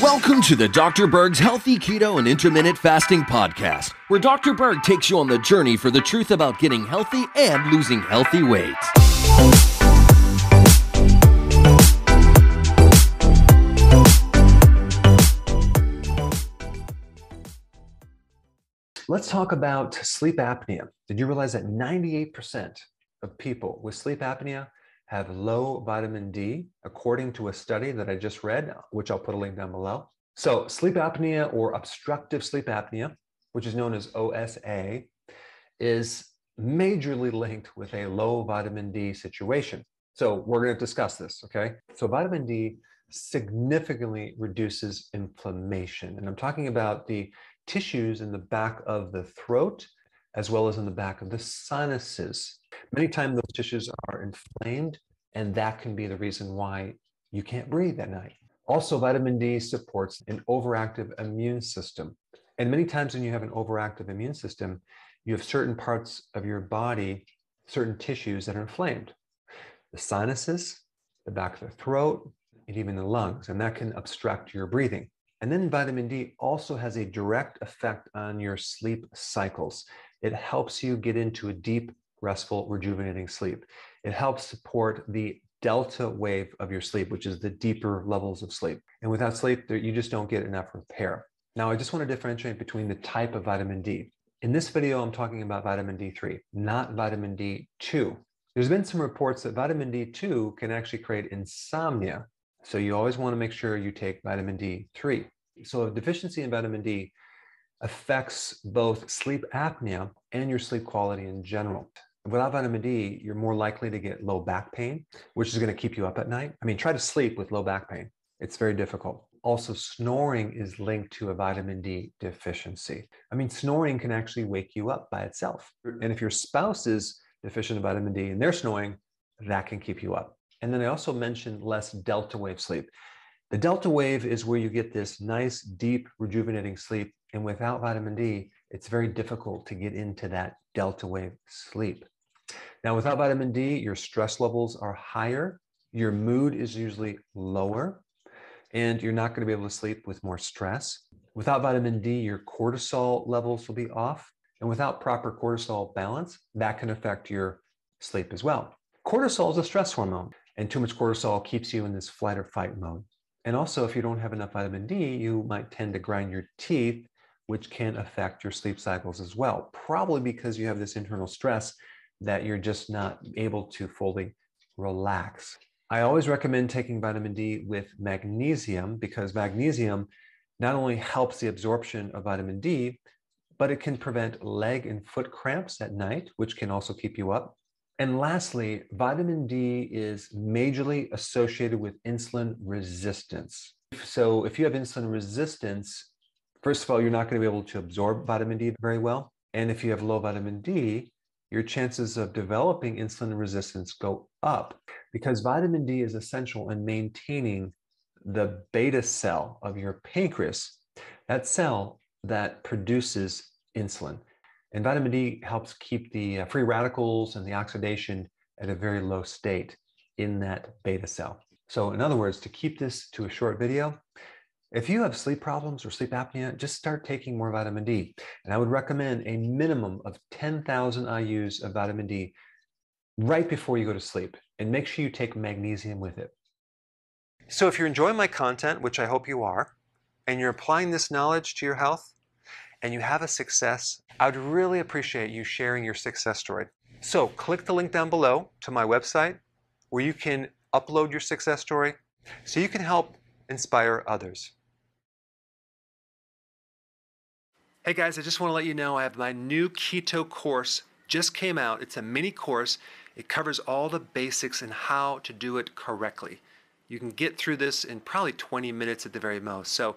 Welcome to the Dr. Berg's Healthy Keto and Intermittent Fasting Podcast, where Dr. Berg takes you on the journey for the truth about getting healthy and losing healthy weight. Let's talk about sleep apnea. Did you realize that 98% of people with sleep apnea have low vitamin D, according to a study that I just read, which I'll put a link down below. So, sleep apnea or obstructive sleep apnea, which is known as OSA, is majorly linked with a low vitamin D situation. So, we're going to discuss this, okay? So, vitamin D significantly reduces inflammation. And I'm talking about the tissues in the back of the throat as well as in the back of the sinuses. Many times those tissues are inflamed, and that can be the reason why you can't breathe at night. Also, vitamin D supports an overactive immune system. And many times when you have an overactive immune system, you have certain parts of your body, certain tissues that are inflamed. The sinuses, the back of the throat, and even the lungs, and that can obstruct your breathing. And then vitamin D also has a direct effect on your sleep cycles. It helps you get into a deep, restful, rejuvenating sleep. It helps support the delta wave of your sleep, which is the deeper levels of sleep. And without sleep, you just don't get enough repair. Now, I just want to differentiate between the type of vitamin D. In this video, I'm talking about vitamin D3, not vitamin D2. There's been some reports that vitamin D2 can actually create insomnia. So you always want to make sure you take vitamin D3. So a deficiency in vitamin D affects both sleep apnea and your sleep quality in general. Without vitamin D, you're more likely to get low back pain, which is going to keep you up at night. I mean, try to sleep with low back pain. It's very difficult. Also, snoring is linked to a vitamin D deficiency. I mean, snoring can actually wake you up by itself. Mm-hmm. And if your spouse is deficient in vitamin D and they're snoring, that can keep you up. And then I also mentioned less delta wave sleep. The delta wave is where you get this nice, deep, rejuvenating sleep. And without vitamin D, it's very difficult to get into that delta wave sleep. Now, without vitamin D, your stress levels are higher, your mood is usually lower, and you're not going to be able to sleep with more stress. Without vitamin D, your cortisol levels will be off. And without proper cortisol balance, that can affect your sleep as well. Cortisol is a stress hormone, and too much cortisol keeps you in this flight or fight mode. And also, if you don't have enough vitamin D, you might tend to grind your teeth, which can affect your sleep cycles as well, probably because you have this internal stress that you're just not able to fully relax. I always recommend taking vitamin D with magnesium because magnesium not only helps the absorption of vitamin D, but it can prevent leg and foot cramps at night, which can also keep you up. And lastly, vitamin D is majorly associated with insulin resistance. So, if you have insulin resistance, first of all, you're not going to be able to absorb vitamin D very well. And if you have low vitamin D, your chances of developing insulin resistance go up because vitamin D is essential in maintaining the beta cell of your pancreas, that cell that produces insulin. And vitamin D helps keep the uh, free radicals and the oxidation at a very low state in that beta cell. So, in other words, to keep this to a short video, if you have sleep problems or sleep apnea, just start taking more vitamin D. And I would recommend a minimum of 10,000 IUs of vitamin D right before you go to sleep. And make sure you take magnesium with it. So, if you're enjoying my content, which I hope you are, and you're applying this knowledge to your health, and you have a success, I would really appreciate you sharing your success story. So click the link down below to my website where you can upload your success story so you can help inspire others. Hey guys, I just want to let you know I have my new keto course just came out. It's a mini course. It covers all the basics and how to do it correctly. You can get through this in probably 20 minutes at the very most. So